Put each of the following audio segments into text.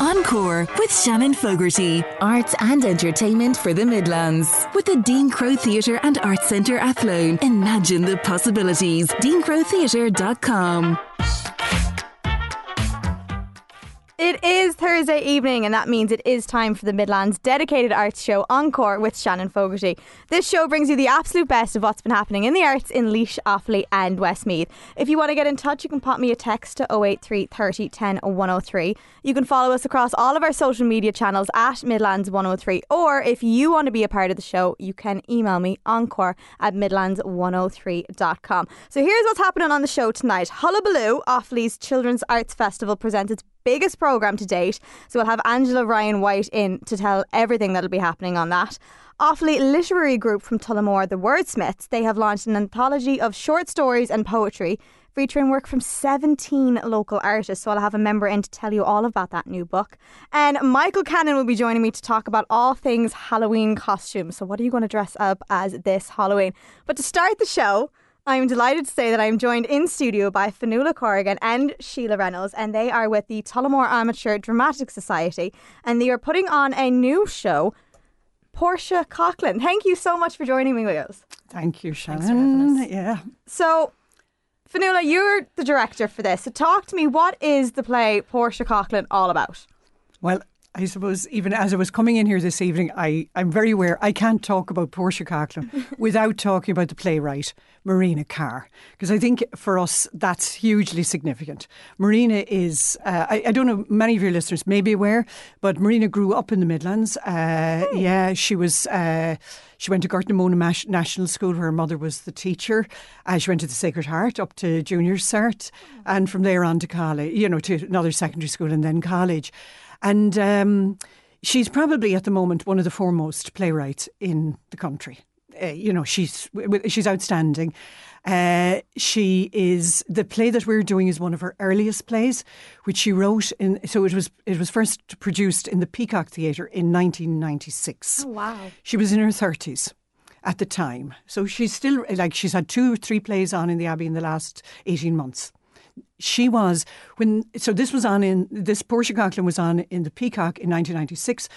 Encore with Shannon Fogarty. Arts and entertainment for the Midlands. With the Dean Crowe Theatre and Arts Centre Athlone. Imagine the possibilities. DeanCroweTheatre.com. It is Thursday evening, and that means it is time for the Midlands dedicated arts show Encore with Shannon Fogarty. This show brings you the absolute best of what's been happening in the arts in Laois, Offaly, and Westmeath. If you want to get in touch, you can pop me a text to 083 30 10 103. You can follow us across all of our social media channels at Midlands 103, or if you want to be a part of the show, you can email me encore at midlands103.com. So here's what's happening on the show tonight Hullabaloo, Offaly's Children's Arts Festival, presents its biggest programme to date. So we'll have Angela Ryan Whyte in to tell everything that'll be happening on that. Offaly literary group from Tullamore, the Wordsmiths, they have launched an anthology of short stories and poetry featuring work from 17 local artists. So I'll have a member in to tell you all about that new book. And Michael Cannon will be joining me to talk about all things Halloween costumes. So what are you going to dress up as this Halloween? But to start the show, I am delighted to say that I am joined in studio by Fionnuala Corrigan and Sheila Reynolds, and they are with the Tullamore Amateur Dramatic Society, and they are putting on a new show, Portia Coughlan. Thank you so much for joining me with us. Thank you, Shannon. Yeah. So, Fionnuala, you're the director for this. So, talk to me. What is the play Portia Coughlan all about? Well, I suppose even as I was coming in here this evening, I, I'm very aware I can't talk about Portia Coughlan without talking about the playwright Marina Carr, because I think for us that's hugely significant. Marina is, uh, I, I, don't know, many of your listeners may be aware, but Marina grew up in the Midlands. Uh, oh. Yeah, she was. Uh, she went to Gartnamona National School where her mother was the teacher. Uh, she went to the Sacred Heart up to junior cert, oh. and from there on to college, you know, to another secondary school and then college. And um, she's probably at the moment one of the foremost playwrights in the country. Uh, you know, she's she's outstanding. Uh, she is the play that we're doing is one of her earliest plays, which she wrote in. So it was it was first produced in the Peacock Theatre in 1996. Oh wow! She was in her thirties at the time, so she's still like she's had two, or three plays on in the Abbey in the last 18 months she was when so this was on in this Portia Coughlan was on in the Peacock in 1996,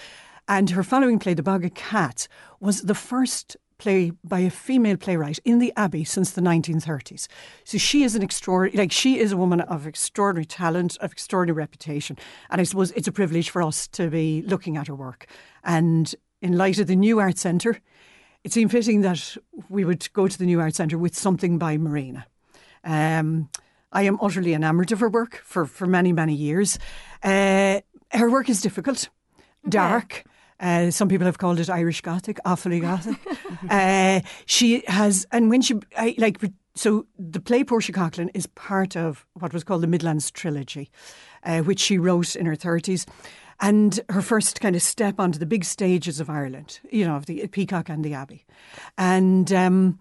and her following play, The Bog of Cats, was the first play by a female playwright in the Abbey since the 1930s. So she is an extraordinary, like she is a woman of extraordinary talent, of extraordinary reputation, and I suppose it's a privilege for us to be looking at her work. And in light of the new art centre, it seemed fitting that we would go to the new art centre with something by Marina. Um, I am utterly enamoured of her work for, for many, many years. Uh, her work is difficult, okay. dark. Uh, some people have called it Irish Gothic, awfully Gothic. uh, she has, and when she, I, like, so the play Portia Coughlan is part of what was called the Midlands Trilogy, uh, which she wrote in her 30s. And her first kind of step onto the big stages of Ireland, you know, of the Peacock and the Abbey. And um,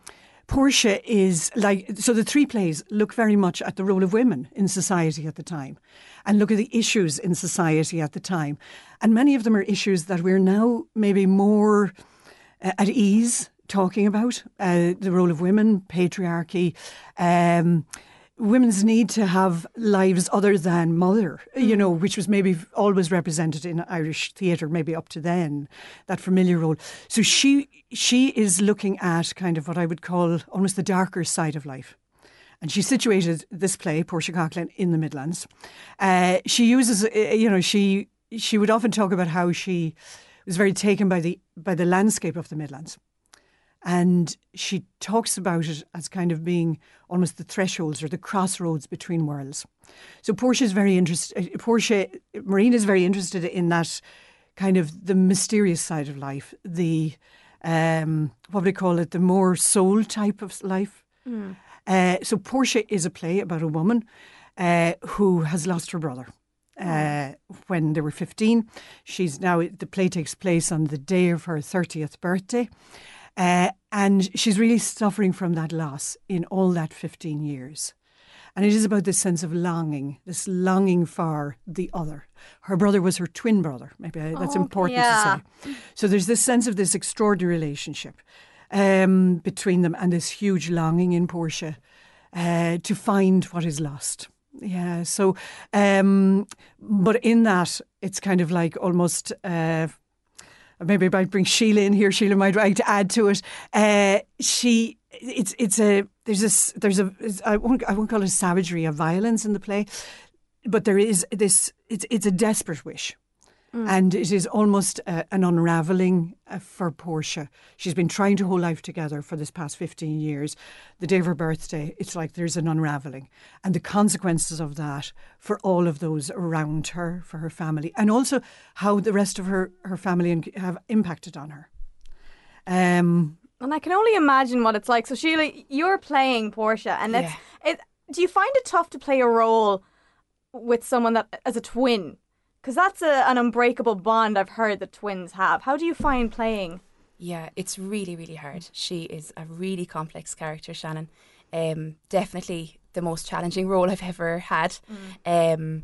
Portia is like, so the three plays look very much at the role of women in society at the time and look at the issues in society at the time. And many of them are issues that we're now maybe more uh, at ease talking about uh, the role of women, patriarchy. Um, women's need to have lives other than mother, mm. you know, which was maybe always represented in Irish theatre, maybe up to then, that familiar role. So she she is looking at kind of what I would call almost the darker side of life. And she situated this play, Portia Coughlan, in the Midlands. Uh, she uses, uh, you know, she she would often talk about how she was very taken by the by the landscape of the Midlands and she talks about it as kind of being almost the thresholds or the crossroads between worlds. So Portia is very interested. Uh, Portia Marina is very interested in that kind of the mysterious side of life, the um, what would we call it, the more soul type of life. Mm. Uh, so Portia is a play about a woman uh, who has lost her brother. Uh, when they were 15. She's now, the play takes place on the day of her 30th birthday. Uh, and she's really suffering from that loss in all that 15 years. And it is about this sense of longing, this longing for the other. Her brother was her twin brother. Maybe that's oh, important yeah. to say. So there's this sense of this extraordinary relationship um, between them and this huge longing in Portia uh, to find what is lost. Yeah. So, um, but in that, it's kind of like almost. Uh, maybe I might bring Sheila in here. Sheila might like to add to it. Uh, she, it's it's a there's this there's a I won't I won't call it savagery of violence in the play, but there is this. It's it's a desperate wish Mm. And it is almost uh, an unravelling uh, for Portia. She's been trying to hold life together for this past 15 years. The day of her birthday, it's like there's an unravelling. And the consequences of that for all of those around her, for her family, and also how the rest of her, her family have impacted on her. Um, and I can only imagine what it's like. So, Sheila, you're playing Portia, and it's, yeah. it, do you find it tough to play a role with someone that as a twin? Because that's a, an unbreakable bond I've heard the twins have. How do you find playing? Yeah, it's really, really hard. She is a really complex character, Shannon. Um, definitely the most challenging role I've ever had. Mm. Um,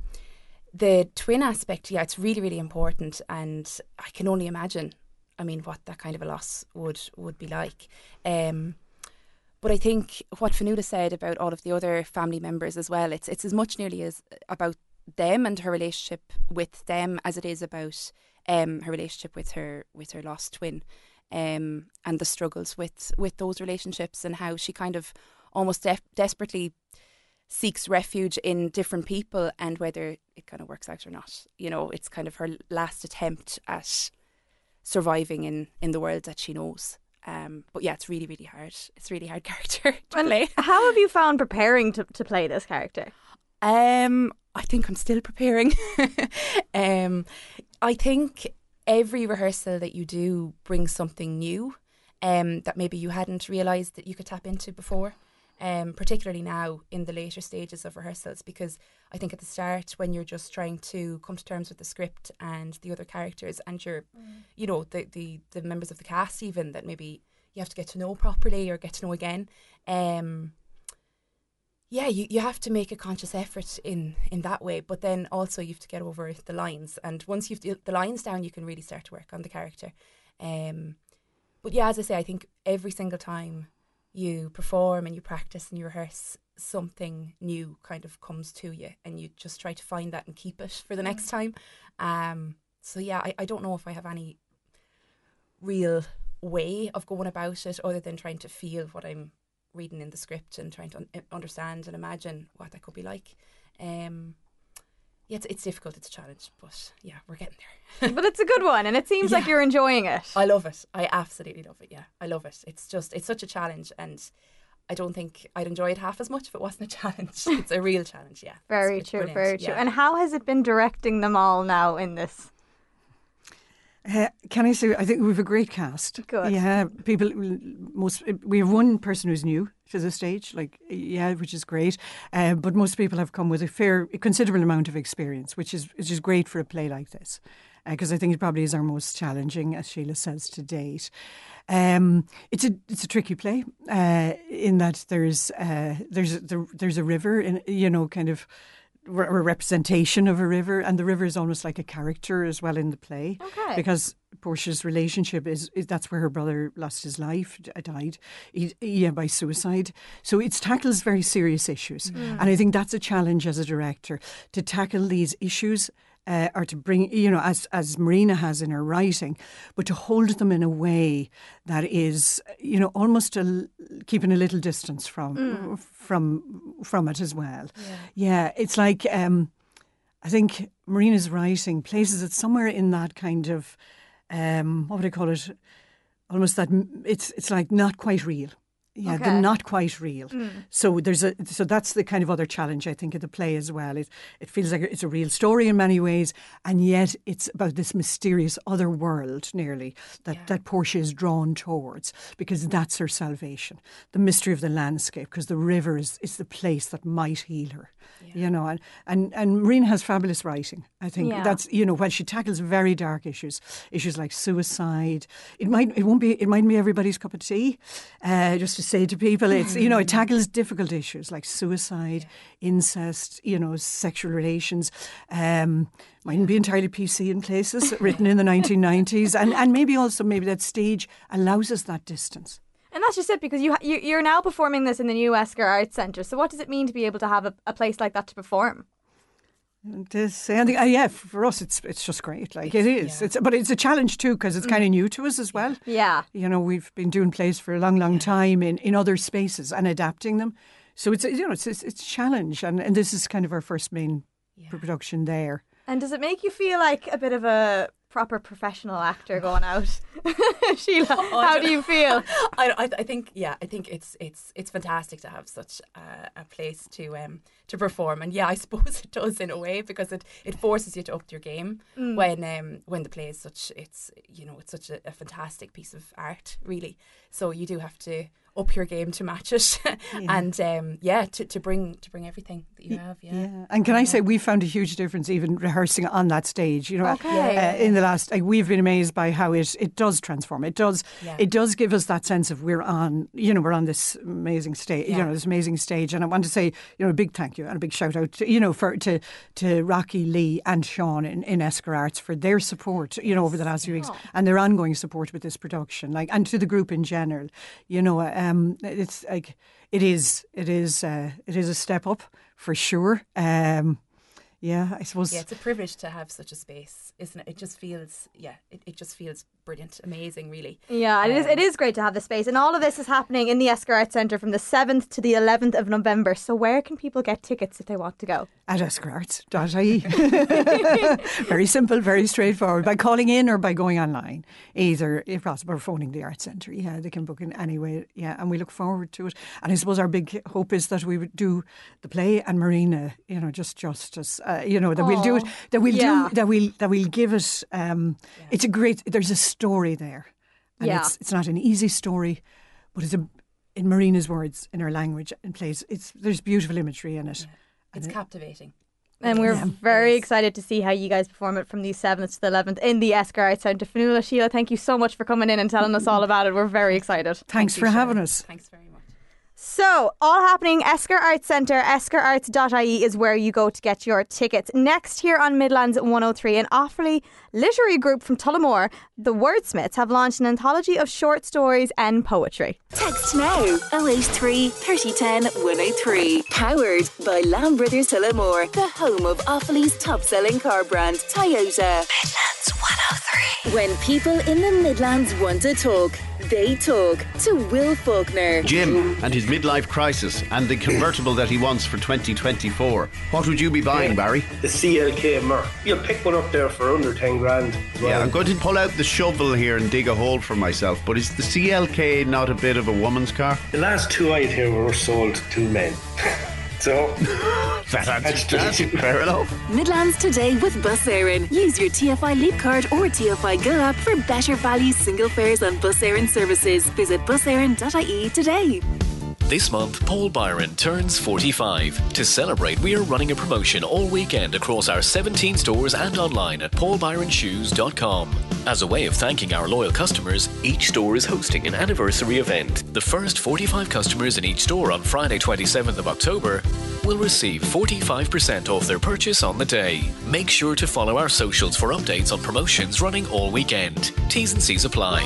the twin aspect, yeah, it's really, really important, and I can only imagine. I mean, what that kind of a loss would would be like. Um, but I think what Fionnuala said about all of the other family members as well, it's it's as much nearly as about them and her relationship with them as it is about um, her relationship with her with her lost twin um, and the struggles with with those relationships and how she kind of almost de- desperately seeks refuge in different people and whether it kind of works out or not you know it's kind of her last attempt at surviving in in the world that she knows um, but yeah, it's really, really hard. It's really hard character to play. How have you found preparing to, to play this character? Um, I think I'm still preparing. um, I think every rehearsal that you do brings something new um, that maybe you hadn't realised that you could tap into before. Um, particularly now in the later stages of rehearsals, because I think at the start when you're just trying to come to terms with the script and the other characters and your, mm. you know, the, the the members of the cast even that maybe you have to get to know properly or get to know again. Um, yeah, you, you have to make a conscious effort in in that way, but then also you have to get over the lines. And once you've the lines down, you can really start to work on the character. Um, but yeah, as I say, I think every single time you perform and you practice and you rehearse, something new kind of comes to you, and you just try to find that and keep it for the next time. Um, so yeah, I, I don't know if I have any real way of going about it other than trying to feel what I'm reading in the script and trying to un- understand and imagine what that could be like. Um, yeah, it's, it's difficult. It's a challenge, but yeah, we're getting there. but it's a good one, and it seems yeah. like you're enjoying it. I love it. I absolutely love it. Yeah, I love it. It's just it's such a challenge, and I don't think I'd enjoy it half as much if it wasn't a challenge. it's a real challenge. Yeah, very it's, true. It's very true. Yeah. And how has it been directing them all now in this? Uh, can I say? I think we have a great cast. Good. Yeah, people. Most we have one person who's new to the stage, like yeah, which is great. Uh, but most people have come with a fair, a considerable amount of experience, which is which is great for a play like this, because uh, I think it probably is our most challenging, as Sheila says, to date. Um, it's a it's a tricky play uh, in that there's uh, there's a, there's a river, in you know, kind of a representation of a river, and the river is almost like a character as well in the play. Okay. Because Portia's relationship is, is that's where her brother lost his life, died, he, yeah, by suicide. So it tackles very serious issues, mm. and I think that's a challenge as a director to tackle these issues uh, or to bring, you know, as as Marina has in her writing, but to hold them in a way that is, you know, almost a, keeping a little distance from mm. from from it as well. Yeah, yeah it's like um, I think Marina's writing places it somewhere in that kind of um, what would I call it? Almost that it's it's like not quite real. Yeah, okay. they're not quite real. Mm. So there's a so that's the kind of other challenge I think of the play as well. It it feels like it's a real story in many ways, and yet it's about this mysterious other world nearly that yeah. that Portia is drawn towards because that's her salvation. The mystery of the landscape, because the river is is the place that might heal her. Yeah. You know, and, and and Marina has fabulous writing. I think yeah. that's you know when she tackles very dark issues, issues like suicide. It might it won't be it might be everybody's cup of tea. Uh, just to say to people. It's you know it mm. tackles difficult issues like suicide, incest, you know, sexual relations. Um, mightn't be entirely PC in places, written in the 1990s, and and maybe also maybe that stage allows us that distance. And that's just it because you, you you're now performing this in the new Esker Arts Centre. So what does it mean to be able to have a, a place like that to perform? This, and uh, yeah, for us, it's it's just great. Like it is. yeah. It's but it's a challenge too because it's kind of new to us as well. Yeah. You know, we've been doing plays for a long, long time in, in other spaces and adapting them. So it's a- you know it's it's, it's a challenge, and, and this is kind of our first main production there. And does it make you feel like a bit of a proper professional actor going out? Sheila, how do you feel? I, I, I think yeah, I think it's it's it's fantastic to have such a, a place to um to perform, and yeah, I suppose it does in a way because it, it forces you to up your game when um when the play is such it's you know it's such a, a fantastic piece of art really. So you do have to up your game to match it, and um yeah to, to bring to bring everything that you have. Yeah, Yeah, and can I say we found a huge difference even rehearsing on that stage. You know, Okay. uh, in the last, like, we've been amazed by how it it does transform. It does Yeah. it does give us that sense of we're on. You know, we're on this amazing stage. You know, this amazing stage. And I want to say, you know, a big thank you and a big shout out, to, you know, for to to Rocky Lee and Sean in, in Esker Arts for their support. You know, over the last few weeks and their ongoing support with this production, like and to the group in general. You know, um, it's like it is it is uh, it is a step up for sure. Um, yeah, I suppose. Yeah, it's a privilege to have such a space, isn't it? It just feels yeah, it, it just feels brilliant, amazing, really. Yeah, it is. It is great to have the space, and all of this is happening in the Esker Arts Centre from the seventh to the eleventh of November. So, where can people get tickets if they want to go? at eskerarts.ie. very simple, very straightforward. By calling in or by going online, either if possible, or phoning the Arts Centre. Yeah, they can book in anyway. Yeah, and we look forward to it. And I suppose our big hope is that we would do the play and Marina, you know, just justice. Uh, you know that we'll do it. That we'll Yeah. do. That we'll that we'll give it. Um, It's a great. There's a story there, and Yeah. it's it's not an easy story, but it's a. In Marina's words, in her language and plays, it's there's beautiful imagery in it. It's captivating. And we're Yeah. very excited to see how you guys perform it from the 7th to the 11th in the Esker Arts Centre. Fionnuala, Sheila, thank you so much for coming in and telling us all about it. We're very excited. Thanks Thank for having us. Thanks very much. So, all happening Esker Arts Centre, eskerarts.ie is where you go to get your tickets. Next, here on Midlands 103, an Offaly literary group from Tullamore, the Wordsmiths, have launched an anthology of short stories and poetry. Text now 083 3010 103. Powered by Lamb Brothers Tullamore, the home of Offaly's top selling car brand, Toyota. Midlands 103. When people in the Midlands want to talk, they talk to Will Faulkner. Jim and his midlife crisis and the convertible that he wants for 2024. What would you be buying, Barry? the CLK Merc. You'll pick one up there for under 10 grand. well. Yeah, I'm going to pull out the shovel here and dig a hole for myself, but is the CLK not a bit of a woman's car? The last two I had here were sold to men. so, That That's that's true. fair enough. Midlands today with Bus Éireann. Use your TFI Leap card or TFI Go app for better value single fares on Bus Éireann services. Visit buseireann.ie today. This month, Paul Byron turns 45. To celebrate, we are running a promotion all weekend across our 17 stores and online at paulbyronshoes.com. As a way of thanking our loyal customers, each store is hosting an anniversary event. The first 45 customers in each store on Friday, 27th of October, will receive 45% off their purchase on the day. Make sure to follow our socials for updates on promotions running all weekend. T's and C's apply.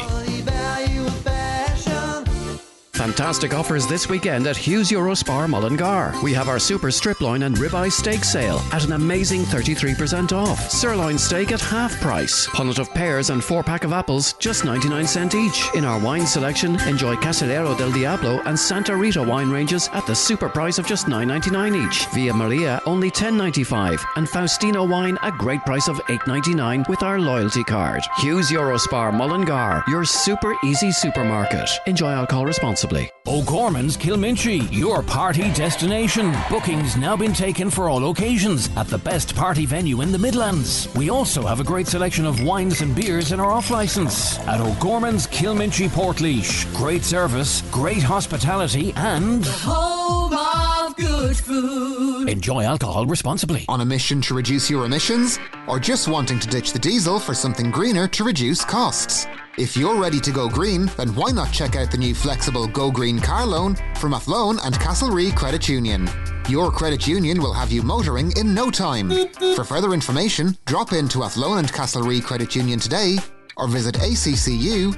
Fantastic offers this weekend at Hughes Eurospar Mullingar. We have our super strip loin and ribeye steak sale at an amazing 33% off. Sirloin steak at half price. Punnet of pears and four pack of apples just 99 cent each. In our wine selection, enjoy Casillero del Diablo and Santa Rita wine ranges at the super price of just 9.99 each. Via Maria only 10.95 and Faustino wine a great price of 8.99 with our loyalty card. Hughes Eurospar Mullingar, your super easy supermarket. Enjoy alcohol responsibly. O'Gorman's Kilminchy, your party destination. Bookings now been taken for all occasions at the best party venue in the Midlands. We also have a great selection of wines and beers in our off license. At O'Gorman's Kilminchy Portlaoise. Great service, great hospitality, and. Home of good food. Enjoy alcohol responsibly. On a mission to reduce your emissions? Or just wanting to ditch the diesel for something greener to reduce costs? If you're ready to go green, then why not check out the new flexible Go Green car loan from Athlone and Castlerea Credit Union? Your credit union will have you motoring in no time. For further information, drop into Athlone and Castlerea Credit Union today or visit accu.ie.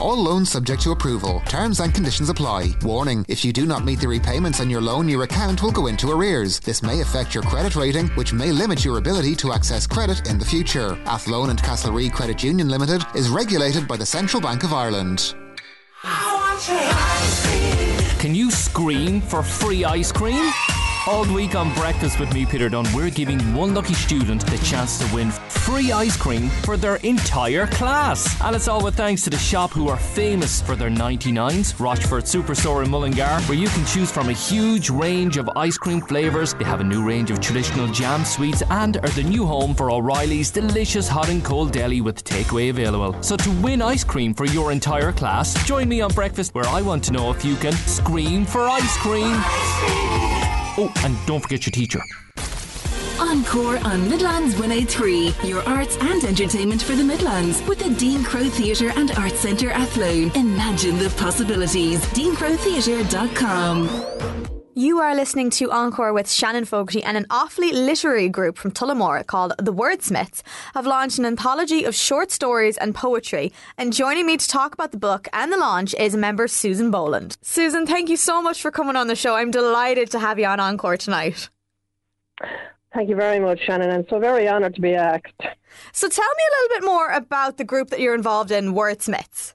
All loans subject to approval. Terms and conditions apply. Warning, if you do not meet the repayments on your loan, your account will go into arrears. This may affect your credit rating, which may limit your ability to access credit in the future. Athlone and Castlerea Credit Union Limited is regulated by the Central Bank of Ireland. Can you scream for free ice cream? All week on Breakfast with me, Peter Dunn, we're giving one lucky student the chance to win free ice cream for their entire class. And it's all with thanks to the shop who are famous for their 99s, Rochford Superstore in Mullingar, where you can choose from a huge range of ice cream flavours. They have a new range of traditional jam sweets and are the new home for O'Reilly's delicious hot and cold deli with takeaway available. So to win ice cream for your entire class, join me on Breakfast where I want to know if you can scream for ice cream. Oh, and don't forget your teacher. Encore on Midlands 103, your arts and entertainment for the Midlands with the Dean Crowe Theatre and Arts Centre Athlone. Imagine the possibilities. DeanCroweTheatre.com. You are listening to Encore with Shannon Fogarty and an Offaly literary group from Tullamore called The Wordsmiths have launched an anthology of short stories and poetry. And joining me to talk about the book and the launch is member Susan Boland. Susan, thank you so much for coming on the show. I'm delighted to have you on Encore tonight. Thank you very much, Shannon. I'm so very honoured to be asked. So tell me a little bit more about the group that you're involved in, Wordsmiths.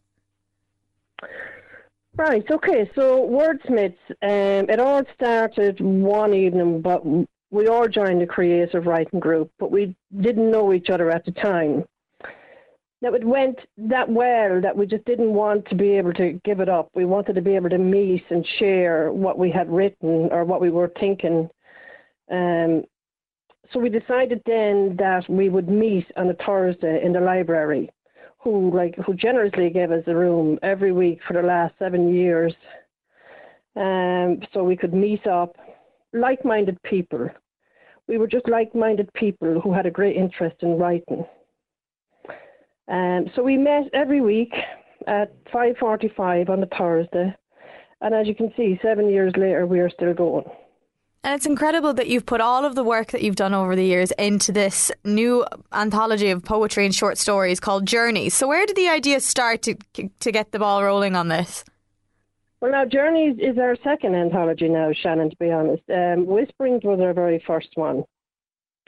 Right, okay, so Wordsmiths, um, it all started one evening, but we all joined a creative writing group, but we didn't know each other at the time. Now, it went that well that we just didn't want to be able to give it up. We wanted to be able to meet and share what we had written or what we were thinking. Um, so we decided then that we would meet on a Thursday in the library who like who generously gave us a room every week for the last seven years. Um, so we could meet up, like-minded people. We were just like-minded people who had a great interest in writing. Um, so we met every week at 5:45 on the Thursday, and as you can see, seven years later, we are still going. And it's incredible that you've put all of the work that you've done over the years into this new anthology of poetry and short stories called Journeys. So, where did the idea start to to get the ball rolling on this? Well, now Journeys is our second anthology now, Shannon. To be honest, um, Whisperings was our very first one.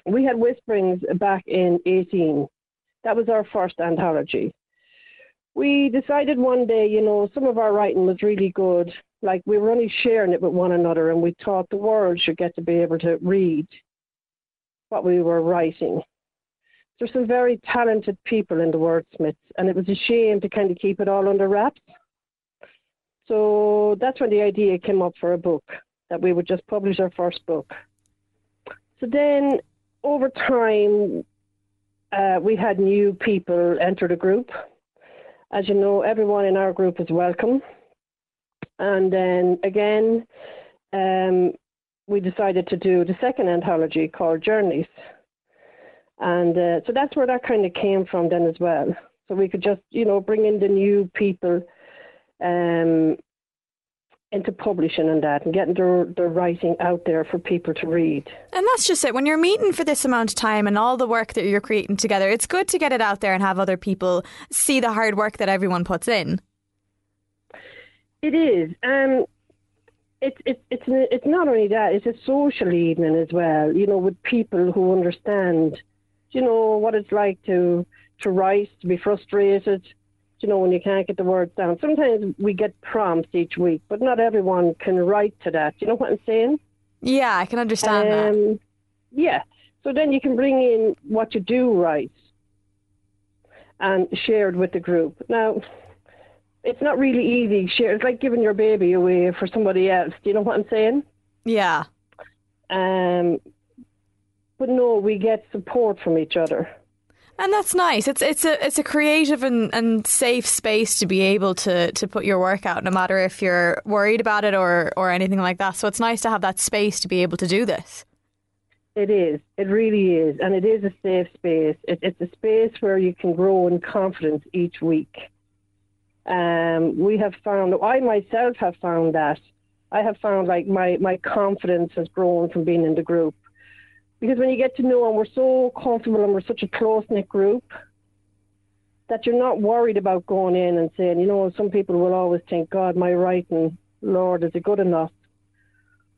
We had Whisperings back in eighteen. That was our first anthology. We decided one day, you know, some of our writing was really good like we were only sharing it with one another and we thought the world should get to be able to read what we were writing. There's some very talented people in the wordsmiths and it was a shame to kind of keep it all under wraps. So that's when the idea came up for a book, that we would just publish our first book. So then over time, uh, we had new people enter the group. As you know, everyone in our group is welcome. And then again, um, we decided to do the second anthology called Journeys. And uh, so that's where that kind of came from then as well. So we could just, you know, bring in the new people um, into publishing and that and getting their, their writing out there for people to read. And that's just it. When you're meeting for this amount of time and all the work that you're creating together, it's good to get it out there and have other people see the hard work that everyone puts in. It is. Um, it's it's it's it's not only that. It's a social evening as well. You know, with people who understand. You know what it's like to to write, to be frustrated. You know when you can't get the words down. Sometimes we get prompts each week, but not everyone can write to that. You know what I'm saying? Yeah, I can understand um, that. Yeah. So then you can bring in what you do write and share it with the group. Now, it's not really easy. Share. It's like giving your baby away for somebody else. Do you know what I'm saying? Yeah. Um, but no, we get support from each other. And that's nice. It's it's a it's a creative and, and safe space to be able to, to put your work out, no matter if you're worried about it or, or anything like that. So it's nice to have that space to be able to do this. It is. It really is, and it is a safe space. It, it's a space where you can grow in confidence each week. Um, we have found, I myself have found that. I have found like my, my confidence has grown from being in the group. Because when you get to know and we're so comfortable and we're such a close knit group, that you're not worried about going in and saying, you know, some people will always think, God, my writing, Lord, is it good enough?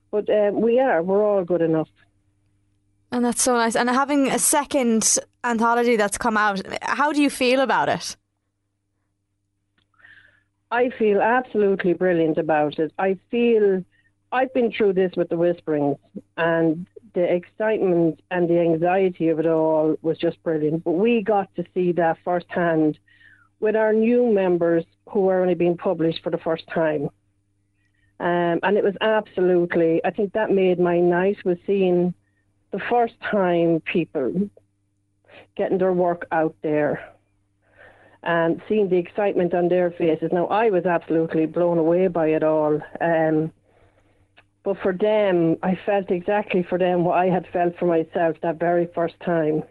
But um, we are, we're all good enough. And that's so nice. And having a second anthology that's come out, how do you feel about it? I feel absolutely brilliant about it. I feel I've been through this with the Whisperings, and the excitement and the anxiety of it all was just brilliant. But we got to see that firsthand with our new members who are only being published for the first time. Um, and it was absolutely, I think that made my night was seeing the first time people getting their work out there and seeing the excitement on their faces. Now, I was absolutely blown away by it all. Um, but for them, I felt exactly for them what I had felt for myself that very first time.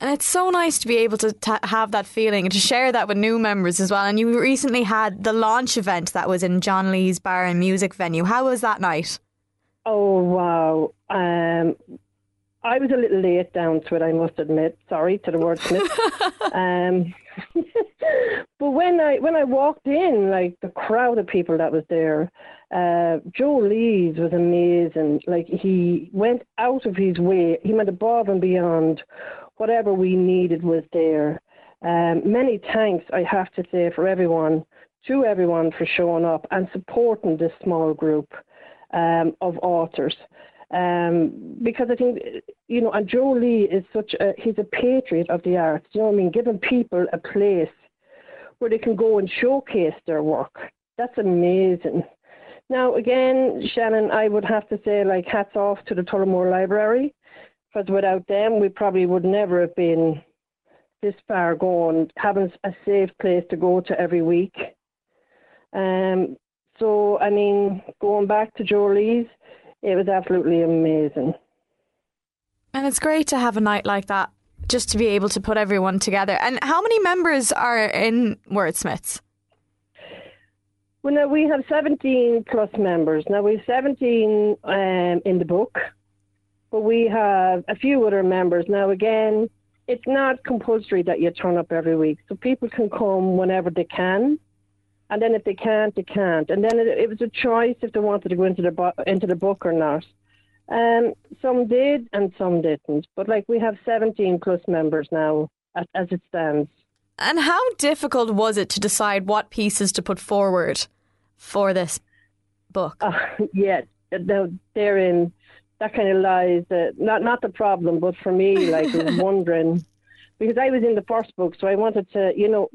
And it's so nice to be able to t- have that feeling and to share that with new members as well. And you recently had the launch event that was in John Lee's Bar and Music venue. How was that night? Oh, wow. Um, I was a little late down to it, I must admit. Sorry to the wordsmith. um, but when I when I walked in, like the crowd of people that was there, uh, Joe Lees was amazing. Like he went out of his way. He went above and beyond. Whatever we needed was there. Um, many thanks, I have to say, for everyone, to everyone for showing up and supporting this small group um, of authors. Um, because I think, you know, and Joe Lee is such a, he's a patriot of the arts, you know what I mean? Giving people a place where they can go and showcase their work. That's amazing. Now, again, Shannon, I would have to say, like, hats off to the Tullamore Library, because without them, we probably would never have been this far gone, having a safe place to go to every week. Um, so, I mean, going back to Joe Lee's, it was absolutely amazing. And it's great to have a night like that, just to be able to put everyone together. And how many members are in Wordsmiths? Well, now we have 17 plus members. Now we have 17 um, in the book, but we have a few other members. Now, again, it's not compulsory that you turn up every week, so people can come whenever they can. And then if they can't, they can't. And then it, it was a choice if they wanted to go into the bo- into the book or not. Um, some did and some didn't. But like we have 17 plus members now as, as it stands. And how difficult was it to decide what pieces to put forward for this book? Uh, yeah, therein that kind of lies. Uh, not not the problem, but for me, like wondering because I was in the first book, so I wanted to, you know,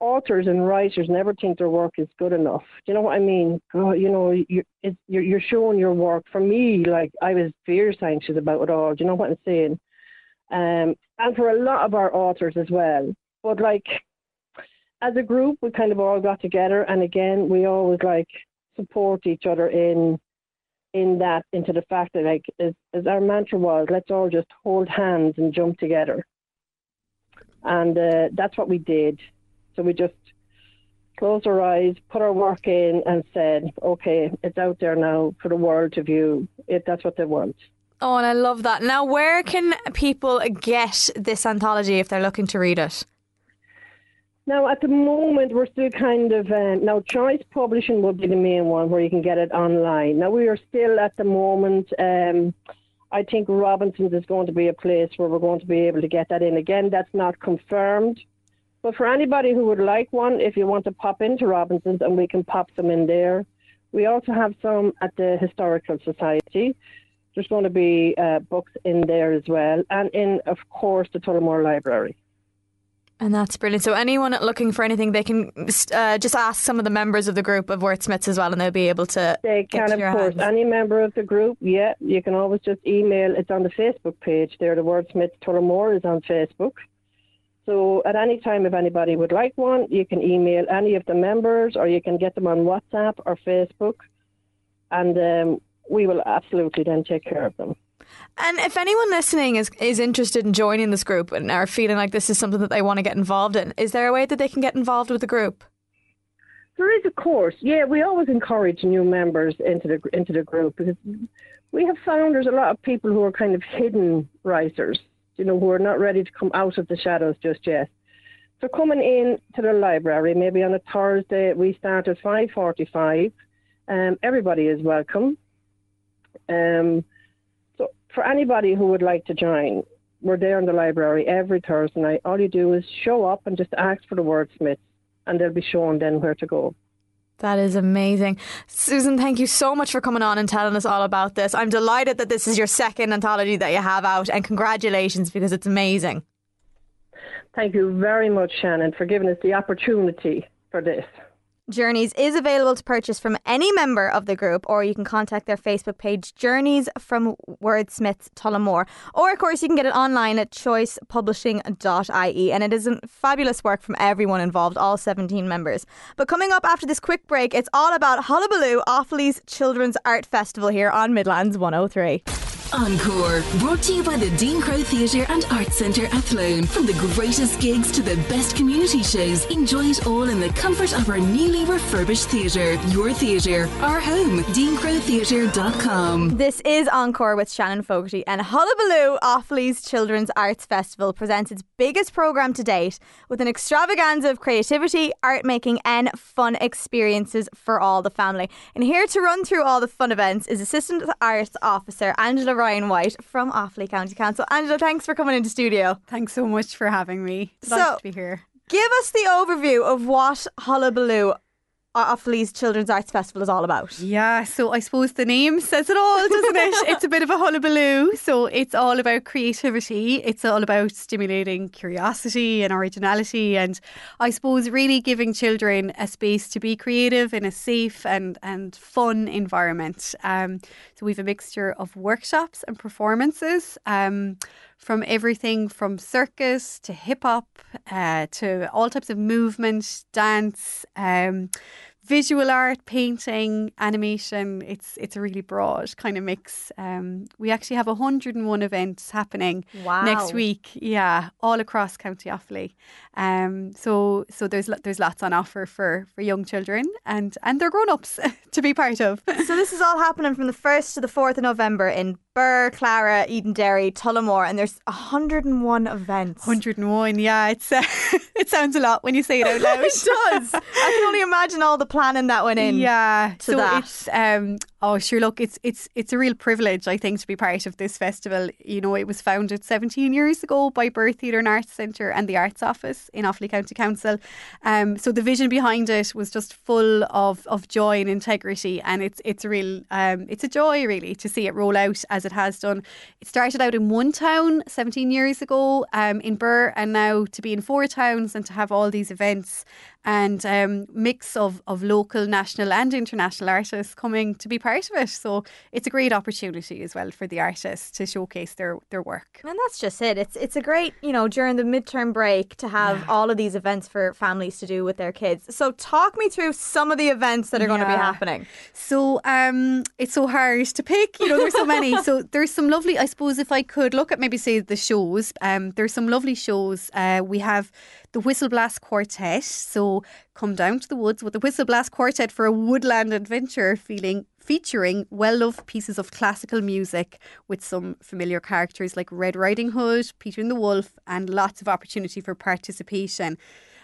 authors and writers never think their work is good enough. Do you know what I mean? Oh, you know, you're, you're, you're showing your work. For me, like I was fierce anxious about it all. Do you know what I'm saying? Um, and for a lot of our authors as well. But like, as a group, we kind of all got together, and again, we always like support each other in in that into the fact that like as, as our mantra was, let's all just hold hands and jump together. And uh, that's what we did. So we just closed our eyes, put our work in, and said, okay, it's out there now for the world to view if that's what they want. Oh, and I love that. Now, where can people get this anthology if they're looking to read it? Now, at the moment, we're still kind of uh, now. Choice Publishing will be the main one where you can get it online. Now, we are still at the moment. Um, I think Robinson's is going to be a place where we're going to be able to get that in. Again, that's not confirmed. But for anybody who would like one, if you want to pop into Robinson's and we can pop them in there. We also have some at the Historical Society. There's going to be uh, books in there as well, and in, of course, the Tullamore Library. And that's brilliant. So anyone looking for anything, they can uh, just ask some of the members of the group of Wordsmiths as well, and they'll be able to. They can, of course. Hands. Any member of the group, yeah, you can always just email. It's on the Facebook page there. The Wordsmiths Tullamore is on Facebook. So at any time, if anybody would like one, you can email any of the members, or you can get them on WhatsApp or Facebook, and um, we will absolutely then take care of them. And if anyone listening is is interested in joining this group and are feeling like this is something that they want to get involved in, is there a way that they can get involved with the group? There is of course. Yeah, we always encourage new members into the into the group because we have found there's a lot of people who are kind of hidden writers. You know, who are not ready to come out of the shadows just yet. So coming in to the library, maybe on a Thursday, we start at 5.45. Um, everybody is welcome. Um, so for anybody who would like to join, we're there in the library every Thursday night. All you do is show up and just ask for the wordsmiths, and they'll be shown then where to go. That is amazing. Susan, thank you so much for coming on and telling us all about this. I'm delighted that this is your second anthology that you have out, and congratulations because it's amazing. Thank you very much, Shannon, for giving us the opportunity for this. Journeys is available to purchase from any member of the group, or you can contact their Facebook page, Journeys from Wordsmiths Tullamore. Or, of course, you can get it online at choicepublishing.ie. And it is fabulous work from everyone involved, all 17 members. But coming up after this quick break, it's all about Hullabaloo, Offaly's Children's Art Festival here on Midlands 103. Encore, brought to you by the Dean Crowe Theatre and Arts Centre Athlone. From the greatest gigs to the best community shows, enjoy it all in the comfort of our newly refurbished theatre. Your theatre, our home, deancrowetheatre.com. This is Encore with Shannon Fogarty, and Hullabaloo, Offaly's Children's Arts Festival, presents its biggest programme to date with an extravaganza of creativity, art making, and fun experiences for all the family. And here to run through all the fun events is Assistant Arts Officer Angela Ryan Whyte from Offaly County Council. Angela, thanks for coming into studio. Thanks so much for having me. So- Nice to be here. Give us the overview of what Hullabaloo, Offaly's Children's Arts Festival, is all about. Yeah, so I suppose the name says it all, doesn't it? it's a bit of a hullabaloo. So it's all about creativity. It's all about stimulating curiosity and originality, and I suppose really giving children a space to be creative in a safe and and fun environment. Um, so we've a mixture of workshops and performances. Um, from everything from circus to hip hop uh, to all types of movement, dance, um, visual art, painting, animation. It's it's a really broad kind of mix. Um, we actually have 101 events happening Wow. next week. Yeah, all across County Offaly. Um, so so there's there's lots on offer for for young children and and their grown ups to be part of. So this is all happening from the 1st to the 4th of November in Birr, Clara, Edenderry, Tullamore, and there's 101 events. 101, yeah, it's uh, it sounds a lot when you say it out loud. it does. I can only imagine all the planning that went in. Yeah, to so that. it's um oh sure look it's it's it's a real privilege I think to be part of this festival. You know, it was founded 17 years ago by Birr Theatre and Arts Centre and the Arts Office in Offaly County Council. Um so the vision behind it was just full of of joy and integrity and it's it's a real um it's a joy really to see it roll out as it has done. It started out in one town 17 years ago um in Birr and now to be in four towns and to have all these events and um, mix of, of local, national, and international artists coming to be part of it. So it's a great opportunity as well for the artists to showcase their, their work. And that's just it. It's it's a great, you know, during the midterm break to have all of these events for families to do with their kids. So talk me through some of the events that are going to be happening. So um, it's so hard to pick. You know, there's so many. so there's some lovely. I suppose if I could look at maybe say the shows, um, there's some lovely shows. Uh, we have the Whistle Blast Quartet. So come down to the woods with the Whistle Blast Quartet for a woodland adventure feeling. Featuring well loved pieces of classical music with some familiar characters like Red Riding Hood, Peter and the Wolf, and lots of opportunity for participation.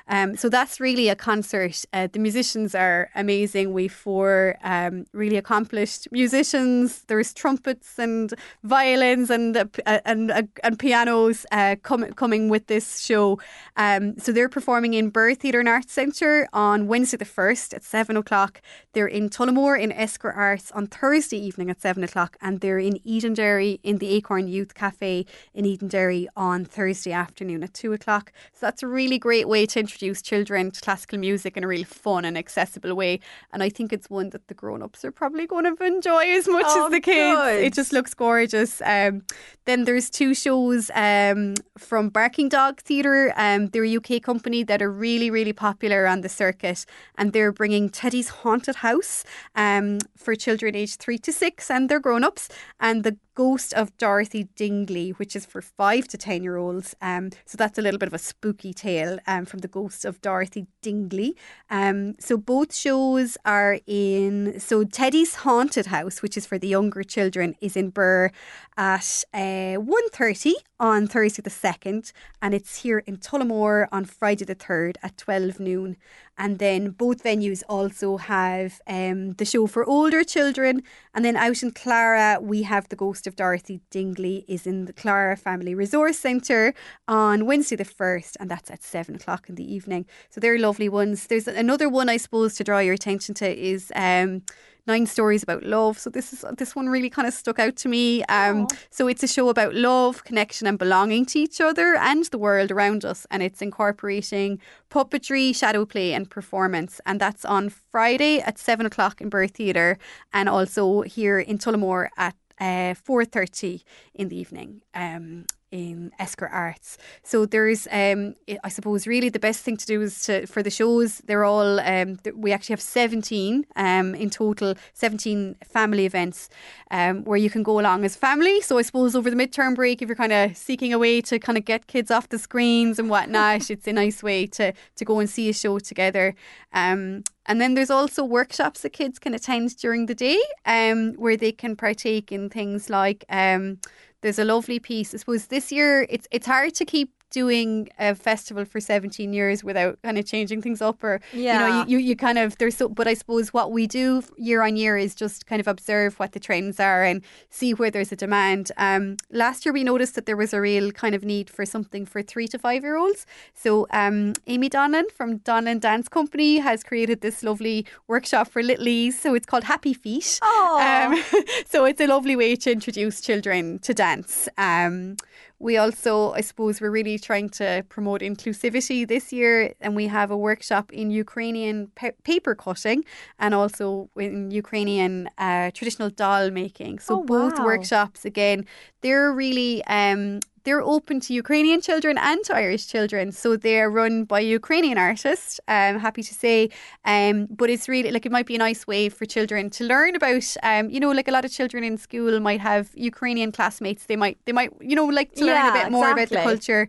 Um, so that's really a concert. Uh, the musicians are amazing. We've four um, really accomplished musicians. There's trumpets and violins and uh, uh, and uh, and pianos uh, com- coming with this show. Um, so they're performing in Birr Theatre and Arts Centre on Wednesday the first at seven o'clock. They're in Tullamore in Esker Arts on Thursday evening at seven o'clock, and they're in Edenderry in the Acorn Youth Cafe in Edenderry on Thursday afternoon at two o'clock. So that's a really great way to introduce children to classical music in a really fun and accessible way. And I think it's one that the grown ups are probably going to enjoy as much Oh, as the kids. good. It just looks gorgeous. Um, then there's two shows um, from Barking Dog Theatre. Um, they're a UK company that are really, really popular on the circuit, and they're bringing Teddy's Haunted House um, for children aged three to six and their grown ups, and the Ghost of Dorothy Dingley, which is for five to ten year olds. Um, so that's a little bit of a spooky tale um, from the Ghost of Dorothy Dingley. Um, so both shows are in. So Teddy's Haunted House, which is for the younger children, is in Birr at uh, 1.30 on Thursday the 2nd, and it's here in Tullamore on Friday the 3rd at 12 noon. And then both venues also have um, the show for older children. And then out in Clara, we have The Ghost of Dorothy Dingley is in the Clara Family Resource Centre on Wednesday the 1st, and that's at 7 o'clock in the evening. So they're lovely ones. There's another one, I suppose, to draw your attention to is. Um, Nine stories about love. So this is this one really kind of stuck out to me. Um, so it's a show about love, connection, and belonging to each other and the world around us, and it's incorporating puppetry, shadow play, and performance. And that's on Friday at seven o'clock in Birr Theatre, and also here in Tullamore at uh, four thirty in the evening. Um, in Esker Arts. So there's, um, I- suppose, really the best thing to do is to for the shows. They're all um, we actually have seventeen um, in total, seventeen family events um, where you can go along as family. So I suppose over the midterm break, if you're kind of seeking a way to kind of get kids off the screens and whatnot, it's a nice way to to go and see a show together. Um, and then there's also workshops that kids can attend during the day um, where they can partake in things like um, there's a lovely piece. I suppose this year it's it's hard to keep doing a festival for 17 years without kind of changing things up or you know you, you, you kind of there's so but I suppose what we do year on year is just kind of observe what the trends are and see where there's a demand. Um last year we noticed that there was a real kind of need for something for three to five year olds. So um Amy Donlan from Donlan Dance Company has created this lovely workshop for littlies so it's called Happy Feet. Um, so it's a lovely way to introduce children to dance. Um we also, I suppose, we're really trying to promote inclusivity this year, and we have a workshop in Ukrainian pa- paper cutting and also in Ukrainian uh, traditional doll making. So Oh, both workshops, again, they're really um, they're open to Ukrainian children and to Irish children. So they're run by Ukrainian artists. I'm happy to say, um, but it's really like it might be a nice way for children to learn about. Um, you know, like a lot of children in school might have Ukrainian classmates. They might they might you know like to learn a bit more about the culture.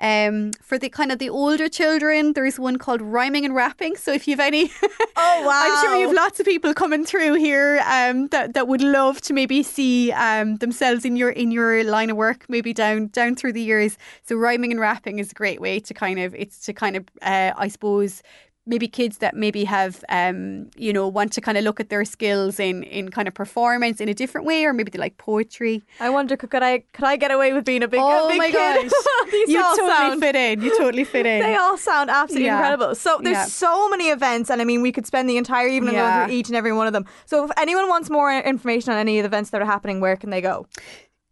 Um, for the kind of the older children, there's one called rhyming and rapping. So if you've any, oh wow, I'm sure you've lots of people coming through here um, that that would love to maybe see um, themselves in your in your line of work, maybe down down through the years. So rhyming and rapping is a great way to kind of it's to kind of uh, I suppose maybe kids that maybe have um, you know want to kind of look at their skills in in kind of performance in a different way or maybe they like poetry I wonder could, could I could I get away with being a big oh a big my kid? gosh you totally sound- fit in you totally fit in They all sound absolutely Yeah. incredible. So there's Yeah. so many events, and I mean, we could spend the entire evening Yeah. going through each and every one of them. So if anyone wants more information on any of the events that are happening, where can they go?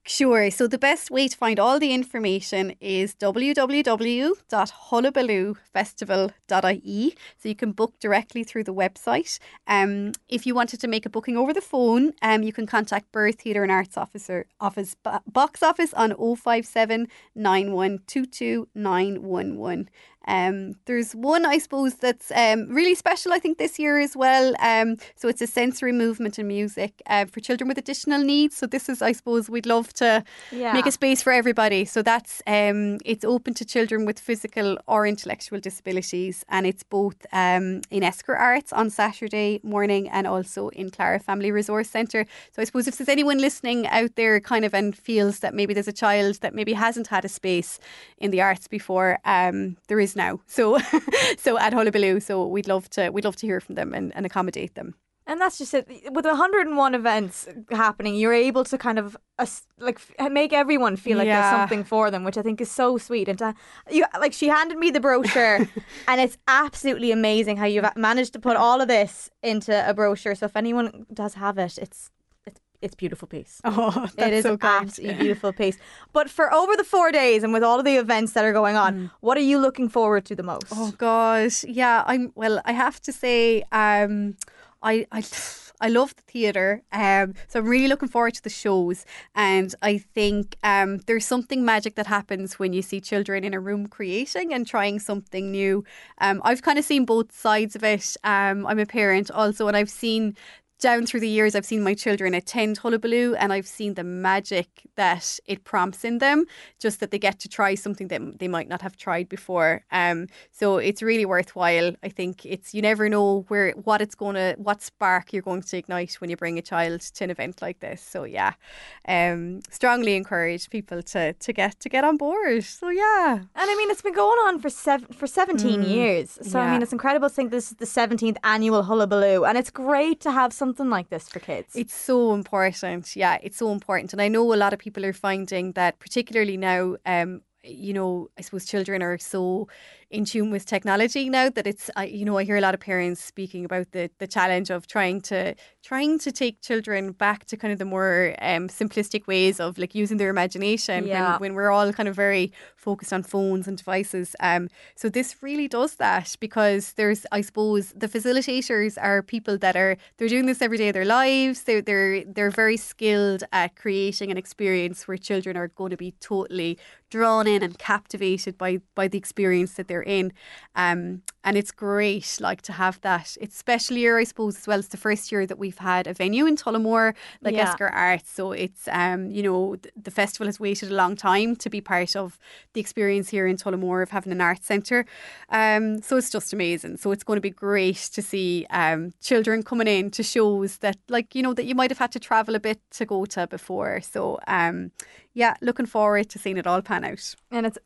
Sure. So the best way to find all the information is www.hullabaloofestival.ie. So you can book directly through the website. Um, if you wanted to make a booking over the phone, um, you can contact Birr Theatre and Arts Officer Office Box Office on 057 9122 911. Um, there's one, I suppose, that's um, really special, I think, this year as well. Um, so it's a sensory movement and music uh, for children with additional needs. So this is, I suppose, we'd love to Yeah. make a space for everybody. So that's um, it's open to children with physical or intellectual disabilities, and it's both um, in Esker Arts on Saturday morning and also in Clara Family Resource Centre. So I suppose if there's anyone listening out there, kind of, and feels that maybe there's a child that maybe hasn't had a space in the arts before, um, there is now. So, so at Hullabaloo. So we'd love to we'd love to hear from them and, and accommodate them. And that's just it. With 101 events happening, you're able to kind of uh, like f- make everyone feel like Yeah. there's something for them, which I think is so sweet. And to, you like she handed me the brochure, and it's absolutely amazing how you've managed to put all of this into a brochure. So if anyone does have it, it's it's beautiful piece. Oh, it that's is so absolutely beautiful piece. But for over the four days and with all of the events that are going on, what are you looking forward to the most? Oh gosh, yeah. I'm well. I have to say, um, I I I love the theatre. Um, so I'm really looking forward to the shows, and I think um, there's something magic that happens when you see children in a room creating and trying something new. Um, I've kind of seen both sides of it. Um, I'm a parent also, and I've seen down through the years, I've seen my children attend Hullabaloo and I've seen the magic that it prompts in them, just that they get to try something that they might not have tried before. Um, so it's really worthwhile. I think it's you never know where what it's going to, what spark you're going to ignite when you bring a child to an event like this. So yeah, um, strongly encourage people to to get to get on board. So yeah, And I mean, it's been going on for seven, for 17 Mm, years. So, I mean, it's incredible to think this is the 17th annual Hullabaloo. And it's great to have something like this for kids. It's so important. Yeah, it's so important. And I know a lot of people are finding that, particularly now, um, you know, I suppose children are so in tune with technology now that it's, I, you know, I hear a lot of parents speaking about the the challenge of trying to trying to take children back to kind of the more um, simplistic ways of like using their imagination Yeah. when, when we're all kind of very focused on phones and devices. Um, so this really does that because there's, I suppose, the facilitators are people that are they're doing this every day of their lives. They're they're they're very skilled at creating an experience where children are going to be totally drawn in and captivated by by the experience that they're in. Um, and it's great, like to have that. It's special year, I suppose, as well. It's the first year that we've had a venue in Tullamore, like Yeah. Esker Arts. So it's um, you know, th- the festival has waited a long time to be part of the experience here in Tullamore of having an arts centre. Um, so it's just amazing. So it's going to be great to see um, children coming in to shows that, like you know, that you might have had to travel a bit to go to before. So um, yeah, looking forward to seeing it all pan out. And it's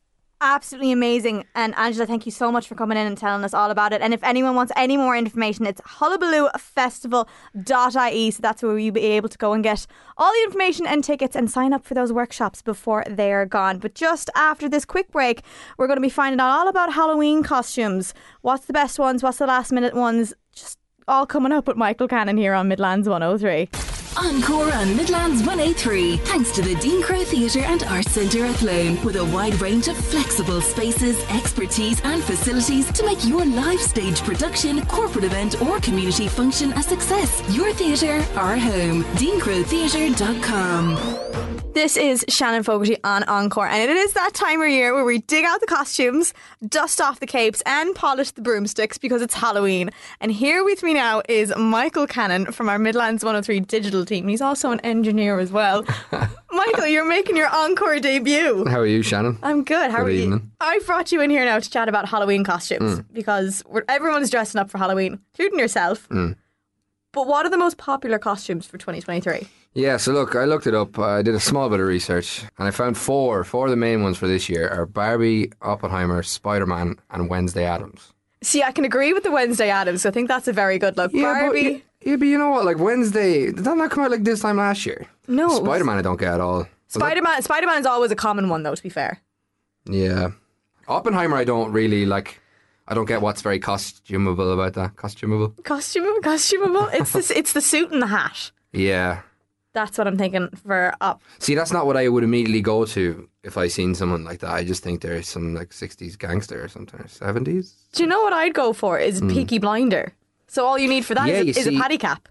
absolutely amazing. And Angela, thank you so much for coming in and telling us all about it. And if anyone wants any more information, it's hullabaloo.festival.ie. So that's where you'll be able to go and get all the information and tickets and sign up for those workshops before they're gone. But just after this quick break, we're going to be finding out all about Halloween costumes. What's the best ones? What's the last minute ones? Just all coming up with Michael Cannon here on Midlands 103. Encore on Midlands 103, thanks to the Dean Crowe Theatre and Arts Centre Athlone, with a wide range of flexible spaces, expertise, and facilities to make your live stage production, corporate event, or community function a success. Your theatre, our home. DeanCroweTheatre.com. This is Shannon Fogarty on Encore, and it is that time of year where we dig out the costumes, dust off the capes, and polish the broomsticks because it's Halloween. And here with me now is Michael Cannon from our Midlands 103 digital team. He's also an engineer as well. Michael, you're making your Encore debut. How are you, Shannon? I'm good. How Good are you? evening. I've brought you in here now to chat about Halloween costumes Mm. because we're, everyone's dressing up for Halloween, including yourself. Mm. But what are the most popular costumes for 2023? Yeah, so look, I looked it up. I did a small bit of research, and I found four. Four of the main ones for this year are Barbie, Oppenheimer, Spider Man, and Wednesday Addams. See, I can agree with the Wednesday Addams. I think that's a very good look. Barbie. But, yeah, but you know what? Like Wednesday, did that not come out like this time last year? No, Spider Man, I don't get at all. Spider Man. Spider Man is always a common one, though. To be fair, Yeah, Oppenheimer, I don't really like. I don't get what's very costumable about that. Costumable. costume, costumable. It's the it's the suit and the hat. Yeah. That's what I'm thinking for up. See, that's not what I would immediately go to if I seen someone like that. I just think there's some like '60s gangster or something, or '70s. Do you know what I'd go for? Is Mm. Peaky Blinder. So all you need for that Yeah, is, is a see- paddy cap.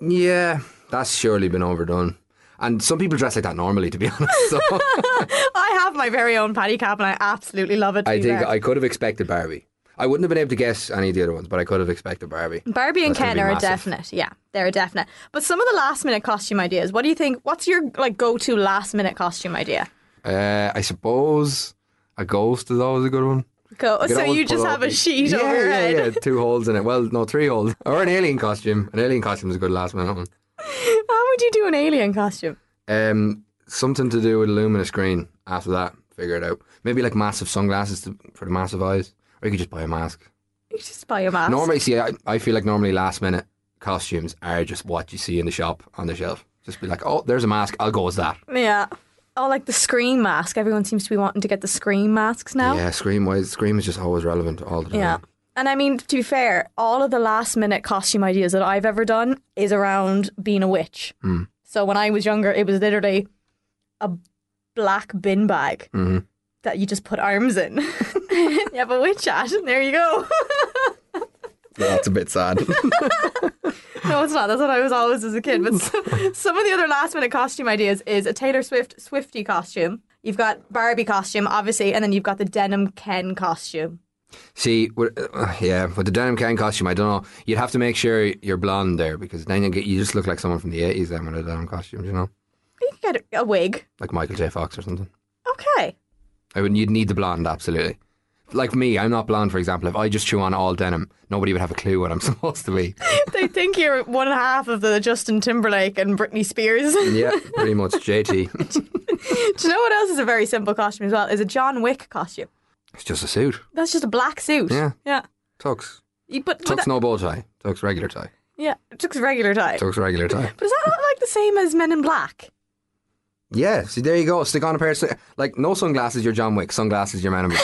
Yeah, that's surely been overdone. And some people dress like that normally, to be honest. So I have my very own paddy cap, and I absolutely love it. I think fair. I could have expected Barbie. I wouldn't have been able to guess any of the other ones, but I could have expected Barbie. Barbie and Ken are a definite. Yeah, they're a definite. But some of the last minute costume ideas. What do you think? What's your like go to last minute costume idea? Uh, I suppose a ghost is always a good one. You So you just have a sheet yeah, over your yeah, head. Yeah, two holes in it. Well, no, three holes. Or an alien costume. An alien costume is a good last minute one. How would you do an alien costume? Um, something to do with a luminous green. After that, figure it out. Maybe like massive sunglasses to, for the massive eyes, or you could just buy a mask. You just buy a mask. Normally, see, I, I feel like normally last minute costumes are just what you see in the shop on the shelf. Just be like, oh, there's a mask. I'll go as that. Yeah. Oh, like the Scream mask. Everyone seems to be wanting to get the Scream masks now. Yeah, Scream wise, Scream is just always relevant all the time. Yeah. And I mean, to be fair, all of the last minute costume ideas that I've ever done is around being a witch. Hmm. So when I was younger, it was literally a black bin bag hmm that you just put arms in. a witch hat, and there you go. Yeah, that's a bit sad. no, it's not. That's what I was always as a kid. But some, some of the other last minute costume ideas is a Taylor Swift Swifty costume. You've got Barbie costume, obviously, and then you've got the denim Ken costume. See, uh, yeah, with the denim Ken costume, I don't know. You'd have to make sure you're blonde there because then you get you just look like someone from the eighties then with a denim costume. You know, You can get a wig. like Michael J. Fox or something. Okay. I would. You'd need the blonde absolutely. Like me, I'm not blonde. For example, if I just chew on all denim, nobody would have a clue what I'm supposed to be. they think you're one half of the Justin Timberlake and Britney Spears. yeah, pretty much. JT. Do you know what else is a very simple costume as well? Is a John Wick costume. It's just a suit. That's just a black suit. Yeah. Yeah. Tux. You- But, but Tux that- no bow tie. Tux regular tie. yeah, it looks regular tie. Tux regular tie. But is that not like the same as Men in Black? Yeah, see, there you go. Stick on a pair of like no sunglasses. You're John Wick. Sunglasses. You're Man in Black.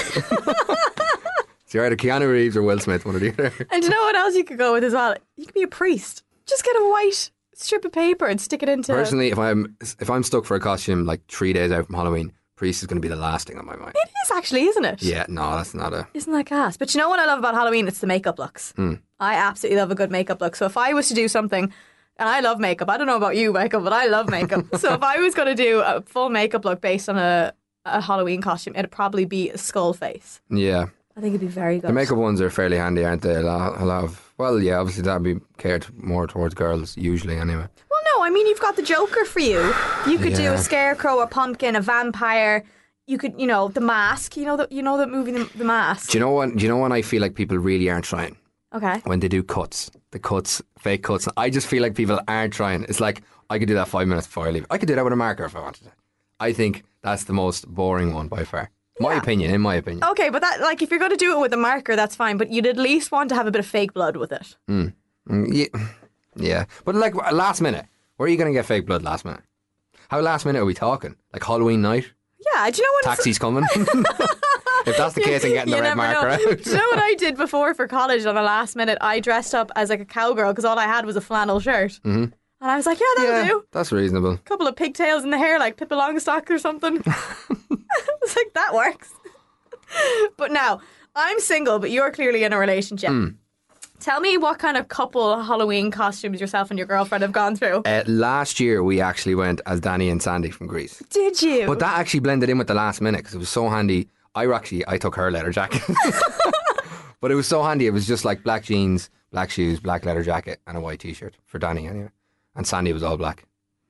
so you're either Keanu Reeves or Will Smith. One or the other. And do you know what else you could go with as well? You could be a priest. Just get a white strip of paper and stick it into. Personally, if I'm if I'm stuck for a costume like three days out from Halloween, priest is going to be the last thing on my mind. It is actually, isn't it? Yeah, no, that's not a. Isn't that gas? But you know what I love about Halloween? It's the makeup looks. Hmm. I absolutely love a good makeup look. So if I was to do something, and I love makeup, I don't know about you, Michael, but I love makeup. so if I was going to do a full makeup look based on a, a Halloween costume, it'd probably be a skull face. Yeah, I think it'd be very good. the makeup ones are fairly handy, aren't they? A lot, a lot of. Well, yeah, obviously that'd be catered more towards girls usually, anyway. Well, no, I mean you've got the Joker for you. You could do a scarecrow, a pumpkin, a vampire. You could, you know, the mask. You know the, you know that movie, the, the mask. Do you know what? Do you know when I feel like people really aren't trying? Okay. when they do cuts, the cuts, fake cuts. I just feel like people aren't trying. It's like I could do that five minutes before I leave. I could do that with a marker if I wanted to. I think that's the most boring one by far. My opinion, in my opinion. Okay, but that like if you're going to do it with a marker, that's fine. But you'd at least want to have a bit of fake blood with it. Mm. Mm, yeah. yeah, but like last minute, where are you going to get fake blood last minute? How last minute are we talking? Like Halloween night? Yeah, do you know what? Taxi's coming. if that's the case, I'm getting the red marker know. out. Do you know what I did before for college on the last minute? I dressed up as like a cowgirl because all I had was a flannel shirt, hmm and I was like, yeah, that'll do. That's reasonable. A couple of pigtails in the hair, like Pippa Longstocks or something. it's like that works. but now I'm single, but you're clearly in a relationship. Hmm. Tell me what kind of couple Halloween costumes yourself and your girlfriend have gone through. Uh, last year, we actually went as Danny and Sandy from Grease. Did you? But that actually blended in with the last minute because it was so handy. I actually I took her leather jacket, but it was so handy. It was just like black jeans, black shoes, black leather jacket, and a white t-shirt for Danny anyway. And Sandy was all black.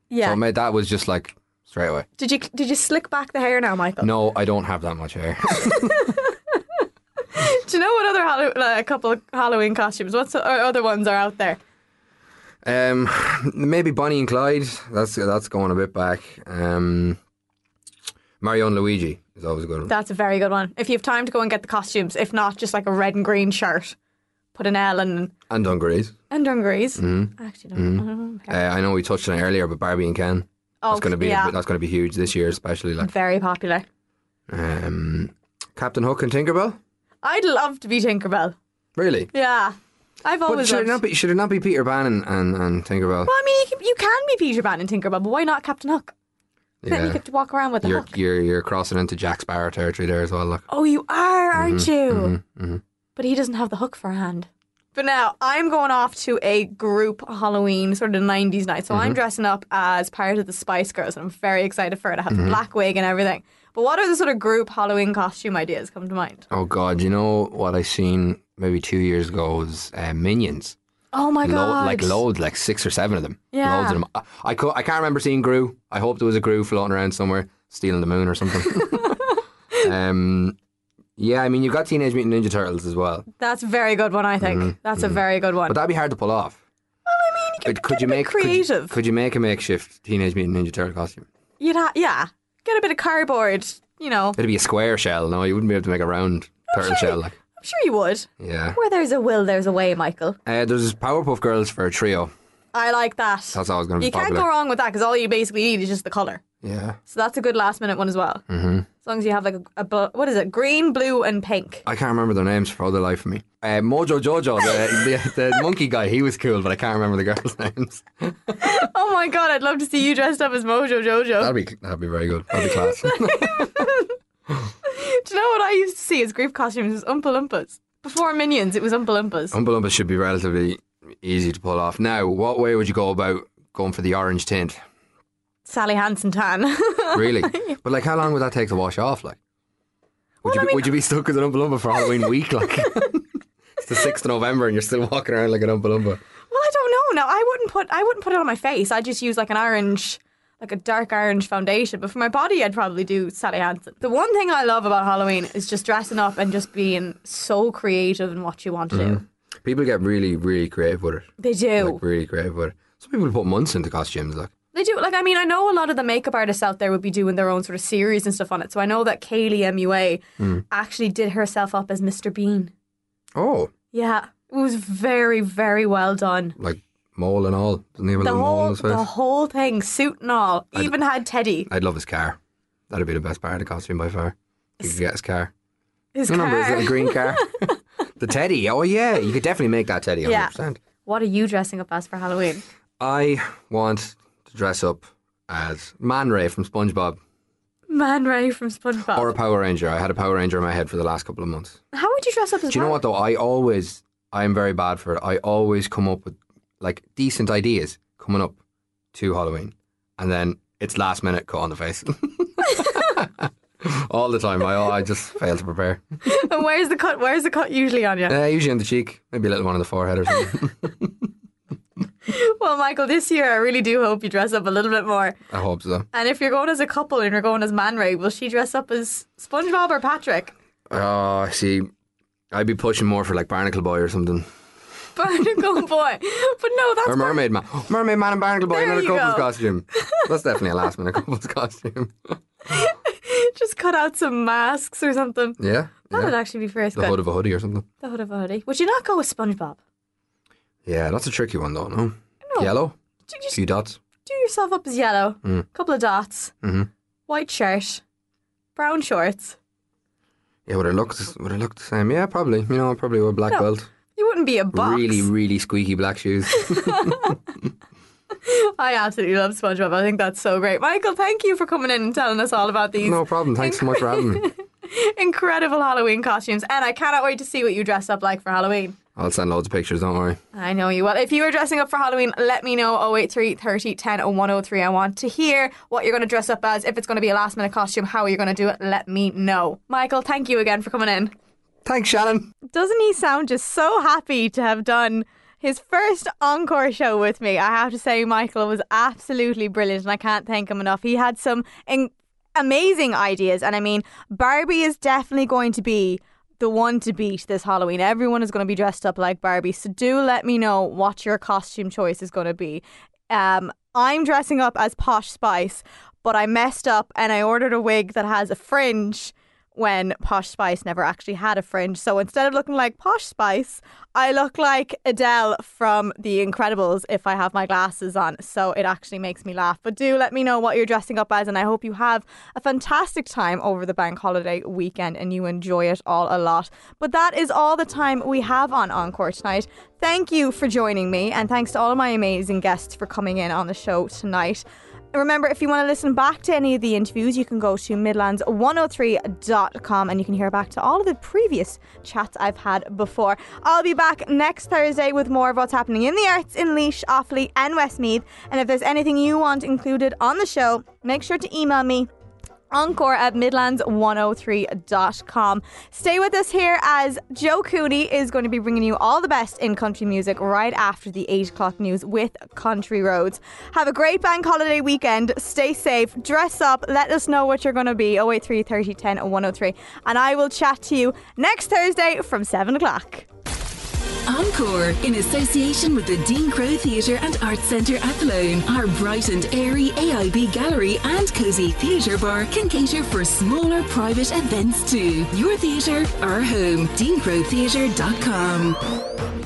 yeah. So it made, that was just like straight away. did you did you slick back the hair now, Michael? No, I don't have that much hair. Do you know what other like, a couple of Halloween costumes? What other ones are out there? um, maybe Bonnie and Clyde. That's that's going a bit back. Um, Mario and Luigi is always a good one. That's a very good one. If you have time to go and get the costumes, if not, just like a red and green shirt, put an L and And dungarees. and dungarees. Mhm. Actually, don't, I Mhm. don't Uh. I know we touched on it earlier, but Barbie and Ken. Oh, that's going to be yeah. that's going to be huge this year, especially like very popular. um, Captain Hook and Tinkerbell. I'd love to be Tinkerbell. Really? Yeah, I've But always should loved. it not be should it not be Peter Pan and, and, and Tinkerbell? well, I mean, you can, you can be Peter Pan and Tinkerbell, but why not Captain Hook? Then you get to walk around with the you're hook. you're you're crossing into Jack Sparrow territory there as well. Look, Oh, you are, aren't you? hmm But he doesn't have the hook for a hand. But now I'm going off to a group Halloween sort of 90s night. So I'm Mhm. dressing up as part of the Spice Girls and I'm very excited for it. I have the Mhm. black wig and everything. But what are the sort of group Halloween costume ideas come to mind? Oh God, you know what I seen maybe two years ago was uh, Minions. Oh my god. like loads, like six or seven of them. Yeah. Loads of them. I, I, cou- I can't remember seeing Gru. I hope there was a Gru floating around somewhere, stealing the moon or something. um, yeah, I mean, you've got Teenage Mutant Ninja Turtles as well. That's a very good one, I think. Mhm, That's a mhm. very good one. But that'd be hard to pull off. Could, could you make could you- creative. Could you, make a makeshift Teenage Mutant Ninja Turtle costume? You'd ha- yeah. Get a bit of cardboard, you know. It'd be a square shell. No, you wouldn't be able to make a round turtle shell. Like, sure you would. yeah. Where there's a will, there's a way, Michael. Uh, there's Powerpuff Girls for a trio. I like that. That's always going to be You can't popular. go wrong with that because all you basically need is just the colour. Yeah. So that's a good last minute one as well. hmm As long as you have like a, a bl- what is it? Green, blue, and pink. I can't remember their names for all the life of me. Uh, Mojo Jojo, the, the, the monkey guy, he was cool, but I can't remember the girls' names. oh my god, I'd love to see you dressed up as Mojo Jojo. That'd be that'd be very good. That'd be class. Do you know what I used to see as group costumes was Oompa Loompas? Before Minions, it was Oompa Loompas. Oompa Loompa should be relatively easy to pull off. Now, what way would you go about going for the orange tint? Sally Hansen tan. Really? but like, how long would that take to wash off? Like, Would, you, be, would you be stuck as an Oompa Loompa for Halloween week? Like it's the sixth of November and you're still walking around like an Oompa Loompa. Well, I don't know. Now, I wouldn't put I wouldn't put it on my face. I just use like an orange, like a dark orange foundation. But for my body, I'd probably do Sally Hansen. The one thing I love about Halloween is just dressing up and just being so creative in what you want to do. Mhm. People get really, really creative with it. They do. Like really creative with it. Some people put months into costumes. Like They do. Like, I mean, I know a lot of the makeup artists out there would be doing their own sort of series and stuff on it. So I know that Kaylee MUA Mm. actually did herself up as Mr. Bean. oh, Yeah, it was very, very well done. like mole and all. Doesn't he have a The little mole on whole, his face? the whole thing, suit and all. I'd- Even had Teddy. I'd love his car. That'd be the best part of the costume by far. You could get his car. His Remember his car. little green car? the Teddy. Oh yeah, you could definitely make that Teddy. 100%. Yeah. What are you dressing up as for Halloween? I want to dress up as Man Ray from SpongeBob Man Ray from SpongeBob. or a Power Ranger. I had a Power Ranger in my head for the last couple of months. How would you dress up as Do you know what though? I always, I am very bad for it. I always come up with like decent ideas coming up to Halloween, and then it's last minute cut on the face. All the time, I I just fail to prepare. and where's the cut? Where's the cut usually on you? Uh, usually on the cheek, maybe a little one on the forehead or something. Well, Michael, this year I really do hope you dress up a little bit more. I hope so. And if you're going as a couple and you're going as Man Ray, will she dress up as SpongeBob or Patrick? Oh, see, I'd be pushing more for like Barnacle Boy or something, Barnacle Boy. But no, that's or Mermaid Man. Mermaid Man and Barnacle Boy, There another you couple's go. costume. That's definitely a last minute couple's costume. just cut out some masks or something. Yeah, That yeah. would actually be first the good. hood of a hoodie or something. the hood of a hoodie. Would you not go with SpongeBob? Yeah, that's a tricky one though. No, No. yellow, just few dots. do yourself up as yellow, Mm. couple of dots, hmm white shirt, brown shorts. Yeah, would it look would it look the same? Yeah, probably. You know, probably wear black No. belt. You wouldn't be a box. Really, really squeaky black shoes. I absolutely love SpongeBob. I think that's so great. Michael, thank you for coming in and telling us all about these no problem. Thanks so much for having me. incredible Halloween costumes. And I cannot wait to see what you dress up like for Halloween. I'll send loads of pictures. Don't worry. I know you will. If you are dressing up for Halloween, let me know 083 30 10 103. I want to hear what you're going to dress up as. If it's going to be a last minute costume, how are you're going to do it, let me know. Michael, thank you again for coming in. Thanks, Shannon. Doesn't he sound just so happy to have done his first encore show with me? I have to say, Michael was absolutely brilliant, and I can't thank him enough. He had some in- amazing ideas, and I mean, Barbie is definitely going to be the one to beat this Halloween. Everyone is going to be dressed up like Barbie, so do let me know what your costume choice is going to be. Um, I'm dressing up as Posh Spice, but I messed up and I ordered a wig that has a fringe when Posh Spice never actually had a fringe. So instead of looking like Posh Spice, I look like Adele from The Incredibles if I have my glasses on. So it actually makes me laugh. But do let me know what you're dressing up as, and I hope you have a fantastic time over the bank holiday weekend and you enjoy it all a lot. But that is all the time we have on Encore tonight. Thank you for joining me, and thanks to all of my amazing guests for coming in on the show tonight. Remember, if you want to listen back to any of the interviews, you can go to midlands103.com and you can hear back to all of the previous chats I've had before. I'll be back next Thursday with more of what's happening in the arts in Laois, Offaly, and Westmeath. And if there's anything you want included on the show, make sure to email me encore at midlands103.com. Stay with us here as Joe Cooney is going to be bringing you all the best in country music right after the 8 o'clock news with Country Roads. Have a great bank holiday weekend. Stay safe. Dress up. Let us know what you're going to be. 083 30 10 103. And I will chat to you next Thursday from 7 o'clock. Encore, in association with the Dean Crowe Theatre and Arts Centre at Athlone, our bright and airy AIB gallery and cosy theatre bar can cater for smaller private events too. Your theatre, our home. DeanCroweTheatre.com.